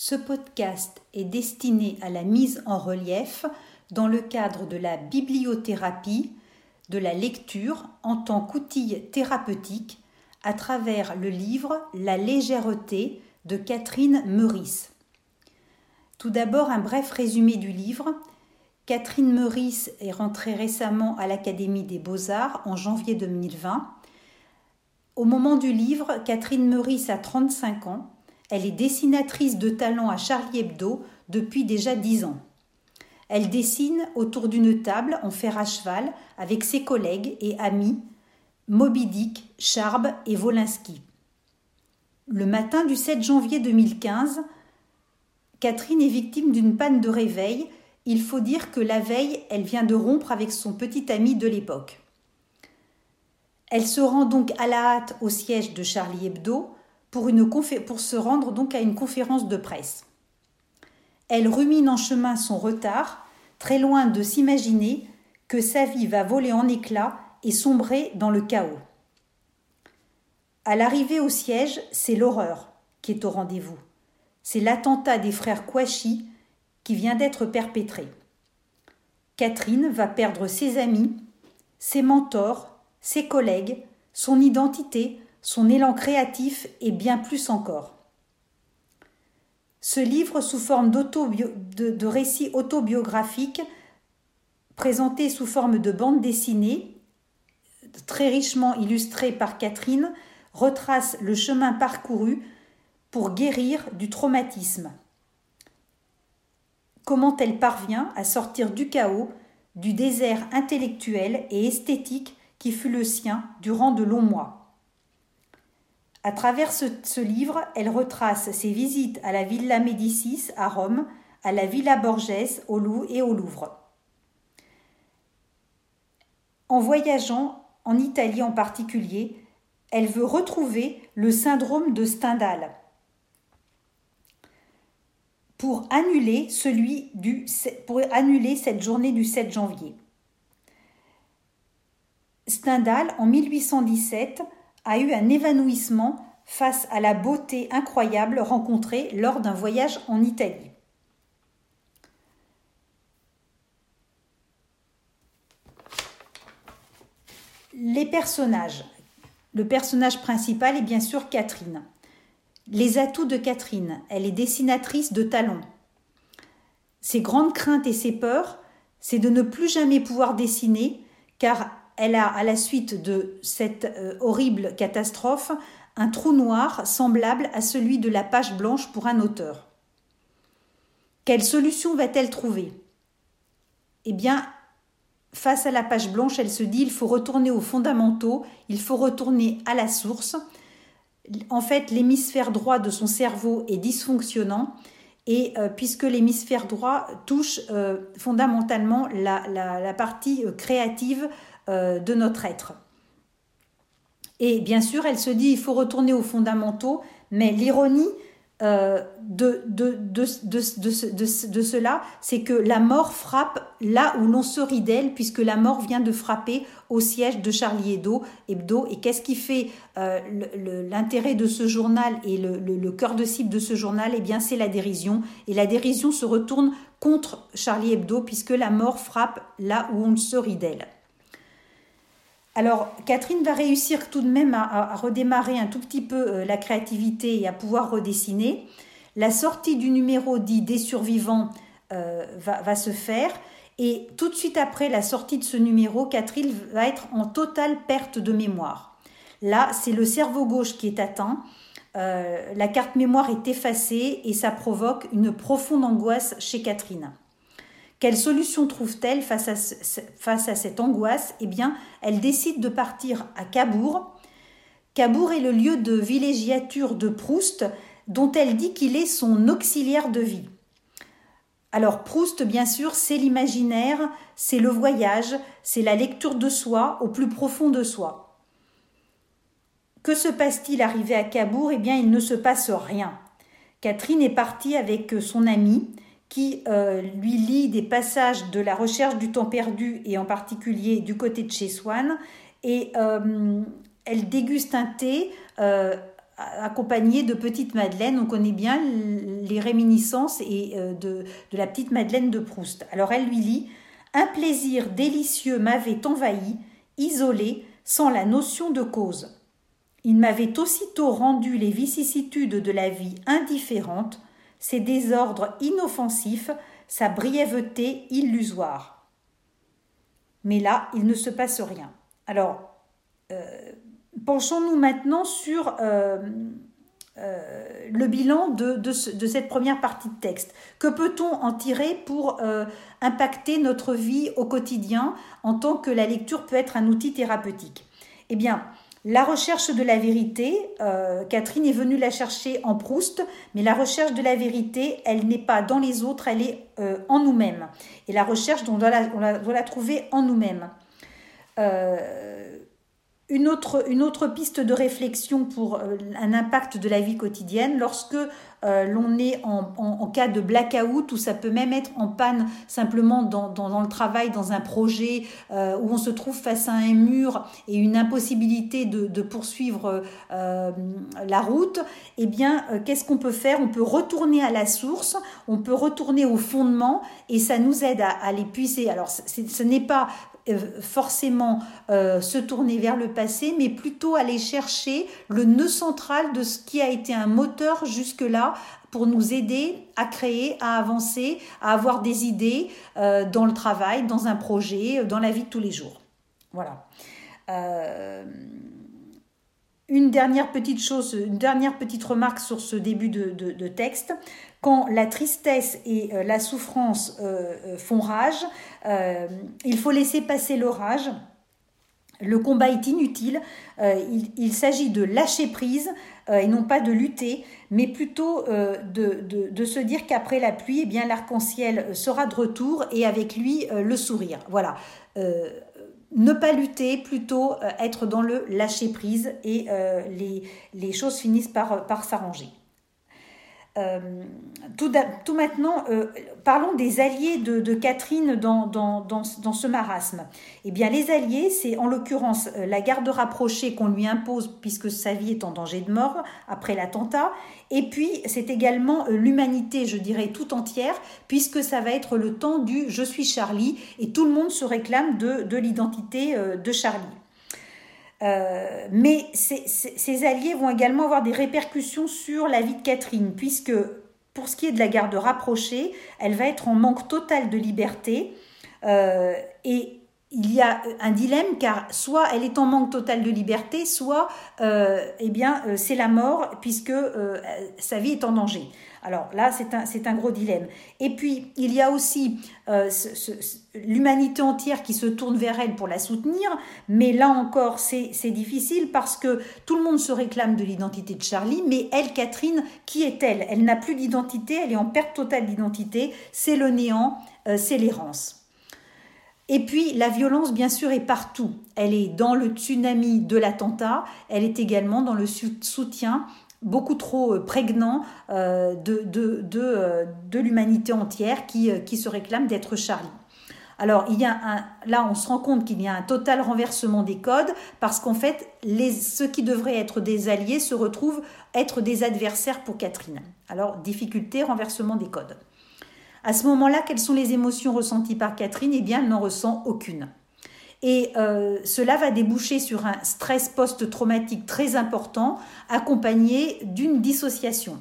Ce podcast est destiné à la mise en relief dans le cadre de la bibliothérapie, de la lecture en tant qu'outil thérapeutique à travers le livre La légèreté de Catherine Meurice. Tout d'abord un bref résumé du livre. Catherine Meurice est rentrée récemment à l'Académie des beaux-arts en janvier 2020. Au moment du livre, Catherine Meurice a 35 ans. Elle est dessinatrice de talent à Charlie Hebdo depuis déjà 10 ans. Elle dessine autour d'une table en fer à cheval avec ses collègues et amis Moby Dick, Charb et Wolinski. Le matin du 7 janvier 2015, Catherine est victime d'une panne de réveil. Il faut dire que la veille, elle vient de rompre avec son petit ami de l'époque. Elle se rend donc à la hâte au siège de Charlie Hebdo pour, se rendre donc à une conférence de presse. Elle rumine en chemin son retard, très loin de s'imaginer que sa vie va voler en éclats et sombrer dans le chaos. À l'arrivée au siège, c'est l'horreur qui est au rendez-vous. C'est l'attentat des frères Kouachi qui vient d'être perpétré. Catherine va perdre ses amis, ses mentors, ses collègues, son identité, son élan créatif et bien plus encore. Ce livre, sous forme de, de récits autobiographiques, présenté sous forme de bande dessinée, très richement illustrée par Catherine, retrace le chemin parcouru pour guérir du traumatisme. Comment elle parvient à sortir du chaos, du désert intellectuel et esthétique qui fut le sien durant de longs mois. À travers ce, livre, elle retrace ses visites à la Villa Médicis à Rome, à la Villa Borghese au Louvre et au Louvre. En voyageant, en Italie en particulier, elle veut retrouver le syndrome de Stendhal pour annuler, celui du, pour annuler cette journée du 7 janvier. Stendhal, en 1817, a eu un évanouissement face à la beauté incroyable rencontrée lors d'un voyage en Italie. Les personnages. Le personnage principal est bien sûr Catherine. Les atouts de Catherine. Elle est dessinatrice de talons. Ses grandes craintes et ses peurs, c'est de ne plus jamais pouvoir dessiner, car elle a, à la suite de cette euh, horrible catastrophe, un trou noir semblable à celui de la page blanche pour un auteur. Quelle solution va-t-elle trouver? Eh bien, face à la page blanche, elle se dit il faut retourner aux fondamentaux, il faut retourner à la source, en fait, l'hémisphère droit de son cerveau est dysfonctionnant et euh, puisque l'hémisphère droit touche euh, fondamentalement la, partie créative de notre être. Et bien sûr, elle se dit il faut retourner aux fondamentaux, mais l'ironie, euh, de, cela, c'est que la mort frappe là où l'on se rit d'elle, puisque la mort vient de frapper au siège de Charlie Hebdo. Hebdo et qu'est-ce qui fait euh, l'intérêt de ce journal et le, le, cœur de cible de ce journal? Eh bien, c'est la dérision. Et la dérision se retourne contre Charlie Hebdo, puisque la mort frappe là où on se rit d'elle. Alors, Catherine va réussir tout de même à, redémarrer un tout petit peu euh, la créativité et à pouvoir redessiner. La sortie du numéro dit des survivants euh, va, se faire. Et tout de suite après la sortie de ce numéro, Catherine va être en totale perte de mémoire. Là, c'est le cerveau gauche qui est atteint. Euh, la carte mémoire est effacée et ça provoque une profonde angoisse chez Catherine. Quelle solution trouve-t-elle face à, cette angoisse? Eh bien, elle décide de partir à Cabourg. Cabourg est le lieu de villégiature de Proust, dont elle dit qu'il est son auxiliaire de vie. Alors Proust, bien sûr, c'est l'imaginaire, c'est le voyage, c'est la lecture de soi au plus profond de soi. Que se passe-t-il arrivé à Cabourg? Eh bien, il ne se passe rien. Catherine est partie avec son amie, qui euh, lui lit des passages de la recherche du temps perdu et en particulier du côté de chez Swann. Et euh, elle déguste un thé euh, accompagnée de petite Madeleine. On connaît bien les réminiscences et, de, de la petite Madeleine de Proust. Alors elle lui lit Un plaisir délicieux m'avait envahi, isolé, sans la notion de cause. Il m'avait aussitôt rendu les vicissitudes de la vie indifférentes, ses désordres inoffensifs, sa brièveté illusoire. Mais là, il ne se passe rien. Alors, euh, penchons-nous maintenant sur euh, euh, le bilan de, de, cette première partie de texte. Que peut-on en tirer pour impacter notre vie au quotidien en tant que la lecture peut être un outil thérapeutique? Eh bien, la recherche de la vérité, euh, Catherine est venue la chercher en Proust, mais la recherche de la vérité, elle n'est pas dans les autres, elle est euh, en nous-mêmes. Et la recherche, on doit la, trouver en nous-mêmes. Euh, une autre, piste de réflexion pour euh, un impact de la vie quotidienne, lorsque euh, l'on est en, cas de blackout, ou ça peut même être en panne simplement dans, le travail, dans un projet, euh, où on se trouve face à un mur et une impossibilité de, de poursuivre la route, eh bien, qu'est-ce qu'on peut faire? On peut retourner à la source, on peut retourner au fondement, et ça nous aide à, à les puiser. Alors, ce n'est pas forcément euh, se tourner vers le passé, mais plutôt aller chercher le nœud central de ce qui a été un moteur jusque-là pour nous aider à créer, à avancer, à avoir des idées euh, dans le travail, dans un projet, dans la vie de tous les jours. Voilà. Une dernière petite chose, une dernière petite remarque sur ce début de texte. Quand la tristesse et euh, la souffrance euh, euh, font rage, il faut laisser passer l'orage. Le combat est inutile, il, s'agit de lâcher prise et non pas de lutter, mais plutôt de, se dire qu'après la pluie, eh bien l'arc-en-ciel sera de retour et avec lui le sourire. Voilà. Ne pas lutter, plutôt être dans le lâcher prise et les, choses finissent par s'arranger. Euh, tout, tout, maintenant, euh, parlons des alliés de, Catherine dans, dans, dans, ce marasme. Eh bien, les alliés, c'est en l'occurrence euh, la garde rapprochée qu'on lui impose puisque sa vie est en danger de mort après l'attentat. Et puis, c'est également l'humanité, je dirais, tout entière, puisque ça va être le temps du je suis Charlie et tout le monde se réclame de, de l'identité de Charlie. Euh, mais ces, alliés vont également avoir des répercussions sur la vie de Catherine, puisque pour ce qui est de la garde rapprochée, elle va être en manque total de liberté. Euh, et il y a un dilemme car soit elle est en manque total de liberté, soit euh, eh bien c'est la mort puisque sa vie est en danger. Alors là, c'est un, gros dilemme. Et puis, il y a aussi euh, l'humanité entière qui se tourne vers elle pour la soutenir, mais là encore, c'est difficile parce que tout le monde se réclame de l'identité de Charlie, mais elle, Catherine, qui est-elle Elle, n'a plus d'identité, elle est en perte totale d'identité, c'est le néant, euh, c'est l'errance. Et puis la violence, bien sûr, est partout. Elle est dans le tsunami de l'attentat, elle est également dans le soutien beaucoup trop euh, prégnant euh, euh, de l'humanité entière qui, se réclame d'être Charlie. Alors, il y a là, on se rend compte qu'il y a un total renversement des codes parce qu'en fait, ceux qui devraient être des alliés se retrouvent être des adversaires pour Catherine. Alors, difficulté, renversement des codes. À ce moment-là, quelles sont les émotions ressenties par Catherine? Eh bien, elle n'en ressent aucune. Et euh, cela va déboucher sur un stress post-traumatique très important, accompagné d'une dissociation.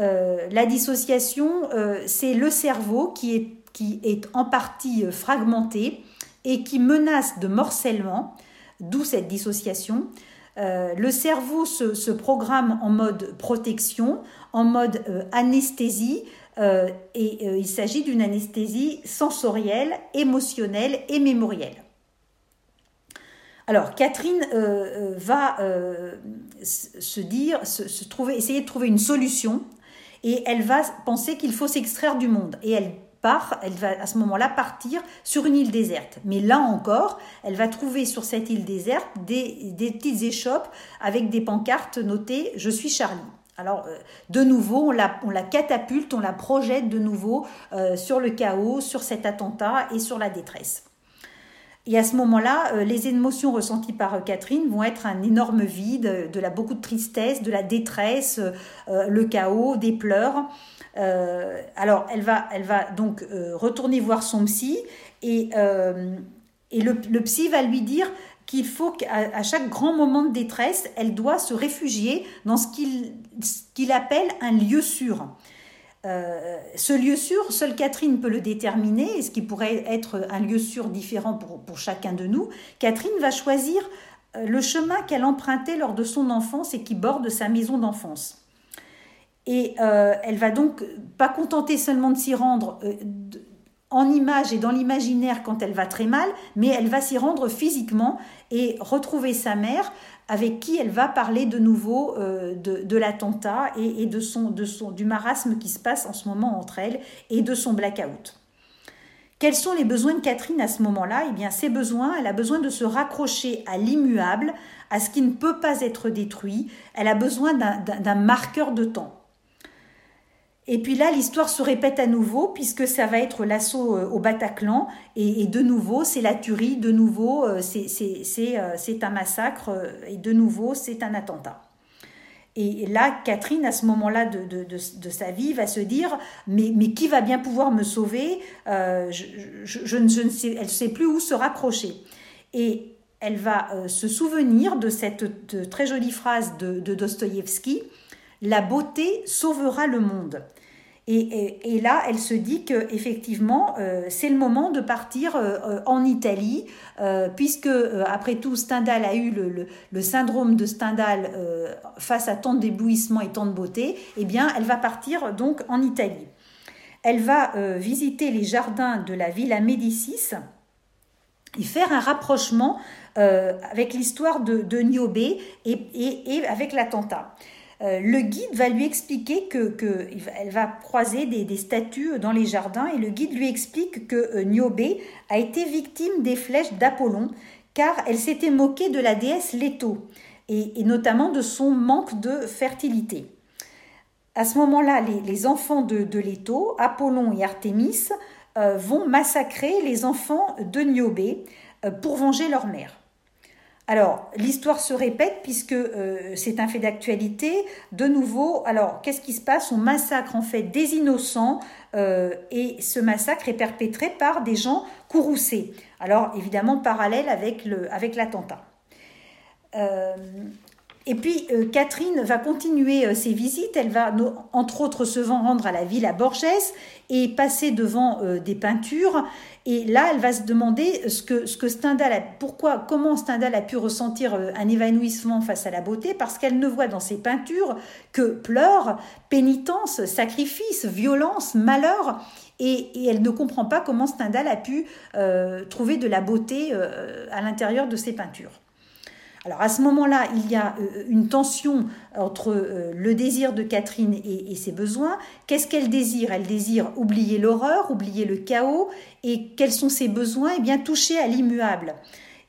Euh, la dissociation, euh, c'est le cerveau qui est, en partie fragmenté et qui menace de morcellement, d'où cette dissociation. le cerveau se, programme en mode protection, en mode anesthésie, et il s'agit d'une anesthésie sensorielle, émotionnelle et mémorielle. Alors, Catherine euh, euh, va euh, se dire, essayer de trouver une solution et elle va penser qu'il faut s'extraire du monde. Et elle part, elle va à ce moment-là partir sur une île déserte. Mais là encore, elle va trouver sur cette île déserte des, petites échoppes avec des pancartes notées Je suis Charlie. Alors, de nouveau, on la, catapulte, on la projette de nouveau sur le chaos, sur cet attentat et sur la détresse. Et à ce moment-là, les émotions ressenties par Catherine vont être un énorme vide, de la beaucoup de tristesse, de la détresse, le chaos, des pleurs. alors, elle va, elle va donc retourner voir son psy et, et le, psy va lui dire qu'il faut qu'à chaque grand moment de détresse, elle doit se réfugier dans ce qu'il appelle un lieu sûr. Euh, ce lieu sûr, seule Catherine peut le déterminer, et ce qui pourrait être un lieu sûr différent pour, chacun de nous. Catherine va choisir euh, le chemin qu'elle empruntait lors de son enfance et qui borde sa maison d'enfance. Et euh, elle va donc pas contenter seulement de s'y rendre, en image et dans l'imaginaire quand elle va très mal, mais elle va s'y rendre physiquement et retrouver sa mère avec qui elle va parler de nouveau euh, de, l'attentat et, du marasme qui se passe en ce moment entre elles et de son blackout. Quels sont les besoins de Catherine à ce moment-là? Eh bien, ses besoins, elle a besoin de se raccrocher à l'immuable, à ce qui ne peut pas être détruit. Elle a besoin d'un marqueur de temps. Et puis là, l'histoire se répète à nouveau, puisque ça va être l'assaut euh, au Bataclan, et, de nouveau, c'est la tuerie, de nouveau, euh, euh, c'est un massacre, et de nouveau, c'est un attentat. Et là, Catherine, à ce moment-là de, sa vie, va se dire Mais, mais qui va bien pouvoir me sauver? Je, ne sais, Elle ne sait plus où se raccrocher. Et elle va se souvenir de cette très jolie phrase de, de Dostoïevski La beauté sauvera le monde. Et, là, elle se dit que effectivement, euh, c'est le moment de partir euh, euh, en Italie, puisque après tout, Stendhal a eu le, syndrome de Stendhal face à tant d'éblouissement et tant de beauté. Eh bien, elle va partir donc en Italie. Elle va visiter les jardins de la Villa Médicis et faire un rapprochement avec l'histoire de, Niobé et avec l'attentat. Euh, le guide va lui expliquer que, elle va croiser des, statues dans les jardins et le guide lui explique que euh, Niobé a été victime des flèches d'Apollon car elle s'était moquée de la déesse Leto et, notamment de son manque de fertilité. À ce moment-là, les, enfants de, Leto, Apollon et Artémis, euh, vont massacrer les enfants de Niobé pour venger leur mère. Alors, l'histoire se répète puisque euh, c'est un fait d'actualité. De nouveau, alors, qu'est-ce qui se passe? On massacre en fait des innocents euh, et ce massacre est perpétré par des gens courroucés. Alors, évidemment, parallèle avec l'attentat. Euh, et puis euh, Catherine va continuer euh, ses visites. Elle va entre autres se rendre à la ville à Borges et passer devant euh, des peintures. Et là, elle va se demander ce que, Stendhal comment Stendhal a pu ressentir un évanouissement face à la beauté, parce qu'elle ne voit dans ses peintures que pleurs, pénitence, sacrifice, violence, malheur. Et, elle ne comprend pas comment Stendhal a pu trouver de la beauté à l'intérieur de ses peintures. Alors à ce moment-là, il y a euh, une tension entre euh, le désir de Catherine et, ses besoins. Qu'est-ce qu'elle désire? Elle désire oublier l'horreur, oublier le chaos. Et quels sont ses besoins? Eh bien, toucher à l'immuable.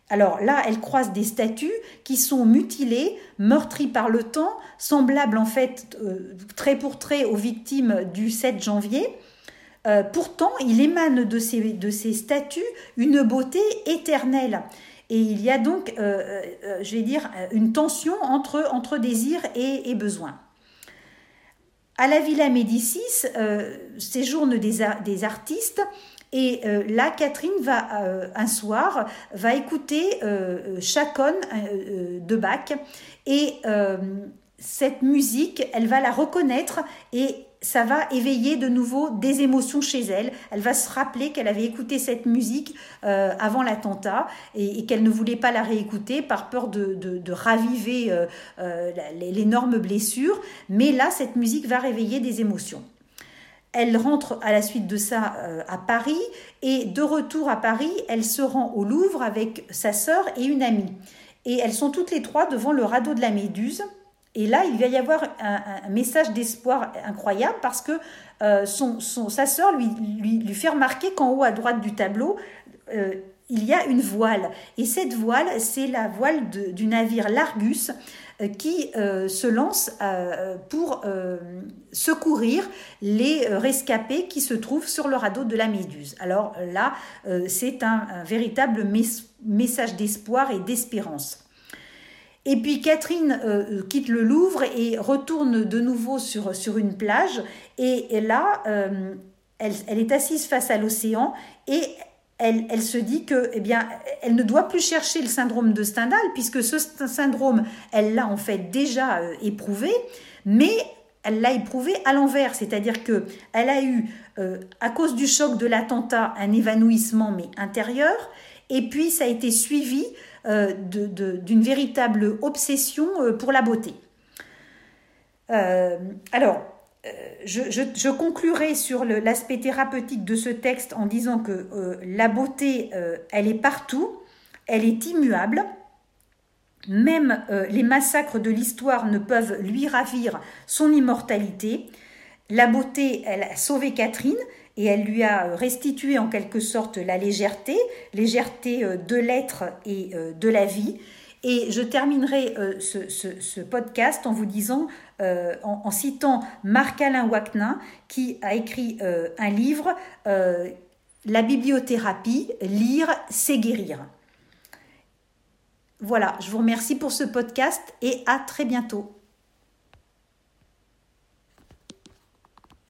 Alors là, elle croise des statues qui sont mutilées, meurtries par le temps, semblables en fait euh, trait pour trait aux victimes du 7 janvier. pourtant, il émane de ces statues une beauté éternelle. Et il y a donc, euh, euh, euh, je vais dire, une tension entre, entre désir et, besoin. À la Villa Médicis séjournent des, des artistes et là, Catherine va un soir va écouter Chaconne de Bach et cette musique, elle va la reconnaître et ça va éveiller de nouveau des émotions chez elle. Elle va se rappeler qu'elle avait écouté cette musique euh, avant l'attentat et, qu'elle ne voulait pas la réécouter par peur de, raviver euh, euh, l'énorme blessure. Mais là, cette musique va réveiller des émotions. Elle rentre à la suite de ça à Paris et de retour à Paris, elle se rend au Louvre avec sa sœur et une amie. Et elles sont toutes les trois devant le radeau de la Méduse et là, il va y avoir un, message d'espoir incroyable parce que euh, son, sa sœur lui, lui, fait remarquer qu'en haut à droite du tableau, euh, il y a une voile. Et cette voile, c'est la voile du navire Largus qui se lance pour secourir les rescapés qui se trouvent sur le radeau de la Méduse. Alors là, c'est un, véritable message d'espoir et d'espérance. Et puis Catherine euh, quitte le Louvre et retourne de nouveau sur, sur une plage. Et, là, euh, elle, elle, est assise face à l'océan et elle, elle, se dit que, eh bien, elle ne doit plus chercher le syndrome de Stendhal puisque ce syndrome, elle l'a en fait déjà euh, éprouvé, mais elle l'a éprouvé à l'envers, c'est-à-dire que elle a eu, à cause du choc de l'attentat, un évanouissement mais intérieur, et puis ça a été suivi d'une véritable obsession euh, pour la beauté. Euh, alors, je, conclurai sur l'aspect thérapeutique de ce texte en disant que la beauté, elle est partout, elle est immuable. Même les massacres de l'histoire ne peuvent lui ravir son immortalité. La beauté, elle a sauvé Catherine, et elle lui a restitué en quelque sorte la légèreté, légèreté euh, de l'être et euh, de la vie. Et je terminerai euh, ce, podcast en vous disant, en, citant Marc-Alain Wagnin, qui a écrit un livre, La bibliothérapie, lire, c'est guérir. Voilà, je vous remercie pour ce podcast et à très bientôt.